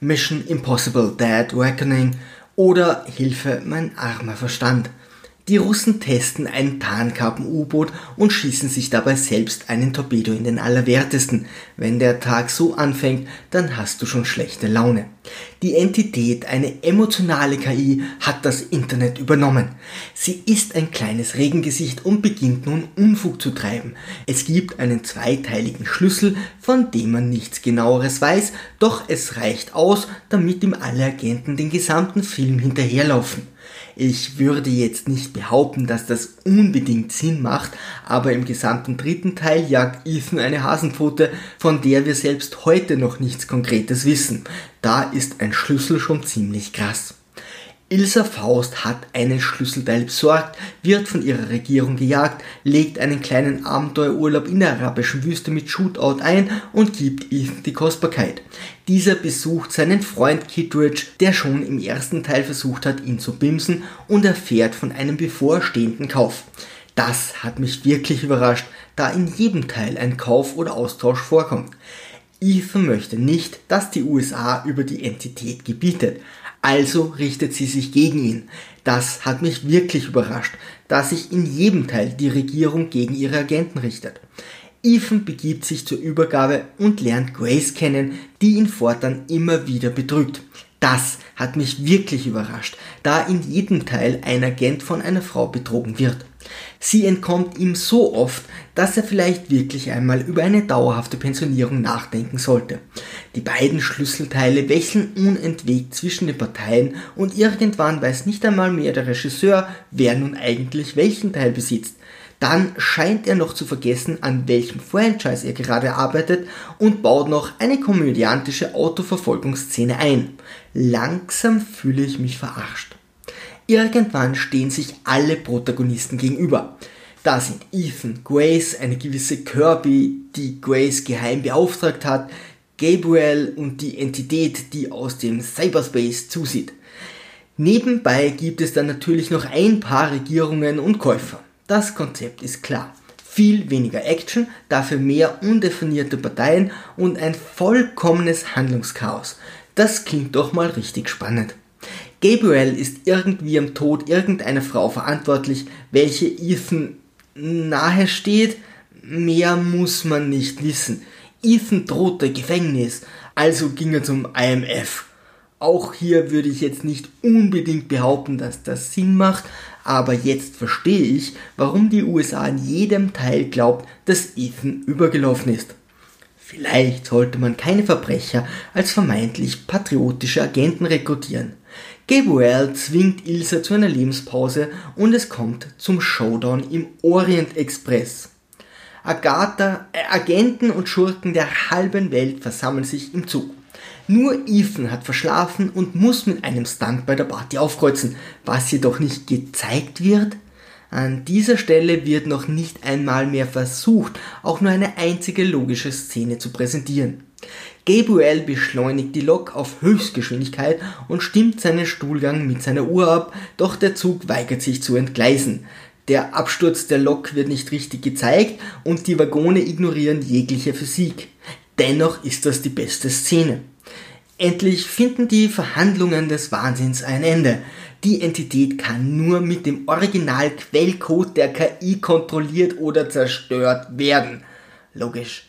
Mission Impossible Dead Reckoning oder Hilfe, mein armer Verstand. Die Russen testen ein Tarnkappen-U-Boot und schießen sich dabei selbst einen Torpedo in den Allerwertesten. Wenn der Tag so anfängt, dann hast du schon schlechte Laune. Die Entität, eine emotionale KI, hat das Internet übernommen. Sie ist ein kleines Regengesicht und beginnt nun Unfug zu treiben. Es gibt einen zweiteiligen Schlüssel, von dem man nichts genaueres weiß, doch es reicht aus, damit ihm alle Agenten den gesamten Film hinterherlaufen. Ich würde jetzt nicht behaupten, dass das unbedingt Sinn macht, aber im gesamten dritten Teil jagt Ethan eine Hasenpfote, von der wir selbst heute noch nichts Konkretes wissen. Da ist ein Schlüssel schon ziemlich krass. Ilsa Faust hat einen Schlüsselteil besorgt, wird von ihrer Regierung gejagt, legt einen kleinen Abenteuerurlaub in der arabischen Wüste mit Shootout ein und gibt Ethan die Kostbarkeit. Dieser besucht seinen Freund Kittredge, der schon im ersten Teil versucht hat, ihn zu bimsen und erfährt von einem bevorstehenden Kauf. Das hat mich wirklich überrascht, da in jedem Teil ein Kauf oder Austausch vorkommt. Ethan möchte nicht, dass die USA über die Entität gebietet, also richtet sie sich gegen ihn. Das hat mich wirklich überrascht, dass sich in jedem Teil die Regierung gegen ihre Agenten richtet. Ethan begibt sich zur Übergabe und lernt Grace kennen, die ihn fortan immer wieder betrügt. Das hat mich wirklich überrascht, da in jedem Teil ein Agent von einer Frau betrogen wird. Sie entkommt ihm so oft, dass er vielleicht wirklich einmal über eine dauerhafte Pensionierung nachdenken sollte. Die beiden Schlüsselteile wechseln unentwegt zwischen den Parteien und irgendwann weiß nicht einmal mehr der Regisseur, wer nun eigentlich welchen Teil besitzt. Dann scheint er noch zu vergessen, an welchem Franchise er gerade arbeitet und baut noch eine komödiantische Autoverfolgungsszene ein. Langsam fühle ich mich verarscht. Irgendwann stehen sich alle Protagonisten gegenüber. Da sind Ethan, Grace, eine gewisse Kirby, die Grace geheim beauftragt hat, Gabriel und die Entität, die aus dem Cyberspace zusieht. Nebenbei gibt es dann natürlich noch ein paar Regierungen und Käufer. Das Konzept ist klar. Viel weniger Action, dafür mehr undefinierte Parteien und ein vollkommenes Handlungschaos. Das klingt doch mal richtig spannend. Gabriel ist irgendwie am Tod irgendeiner Frau verantwortlich, welche Ethan nahe steht. Mehr muss man nicht wissen. Ethan drohte Gefängnis, also ging er zum IMF. Auch hier würde ich jetzt nicht unbedingt behaupten, dass das Sinn macht, aber jetzt verstehe ich, warum die USA in jedem Teil glaubt, dass Ethan übergelaufen ist. Vielleicht sollte man keine Verbrecher als vermeintlich patriotische Agenten rekrutieren. Gabriel zwingt Ilsa zu einer Lebenspause und es kommt zum Showdown im Orient Express. Agatha, äh, Agenten und Schurken der halben Welt versammeln sich im Zug. Nur Ethan hat verschlafen und muss mit einem Stunt bei der Party aufkreuzen, was jedoch nicht gezeigt wird. An dieser Stelle wird noch nicht einmal mehr versucht, auch nur eine einzige logische Szene zu präsentieren. Gabriel beschleunigt die Lok auf Höchstgeschwindigkeit und stimmt seinen Stuhlgang mit seiner Uhr ab, doch der Zug weigert sich zu entgleisen. Der Absturz der Lok wird nicht richtig gezeigt und die Waggone ignorieren jegliche Physik. Dennoch ist das die beste Szene. Endlich finden die Verhandlungen des Wahnsinns ein Ende. Die Entität kann nur mit dem Original-Quellcode der KI kontrolliert oder zerstört werden. Logisch.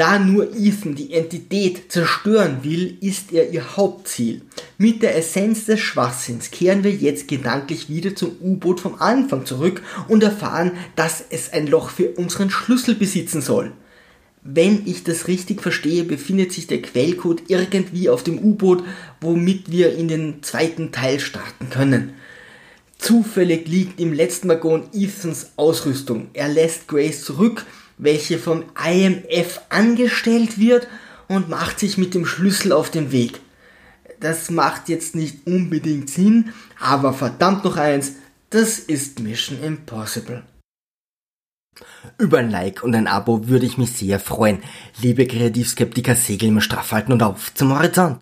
Da nur Ethan die Entität zerstören will, ist er ihr Hauptziel. Mit der Essenz des Schwachsinns kehren wir jetzt gedanklich wieder zum U-Boot vom Anfang zurück und erfahren, dass es ein Loch für unseren Schlüssel besitzen soll. Wenn ich das richtig verstehe, befindet sich der Quellcode irgendwie auf dem U-Boot, womit wir in den zweiten Teil starten können. Zufällig liegt im letzten Waggon Ethans Ausrüstung. Er lässt Grace zurück, welche vom IMF angestellt wird und macht sich mit dem Schlüssel auf den Weg. Das macht jetzt nicht unbedingt Sinn, aber verdammt noch eins, das ist Mission Impossible. Über ein Like und ein Abo würde ich mich sehr freuen. Liebe Kreativskeptiker, segeln wir straff halten und auf zum Horizont.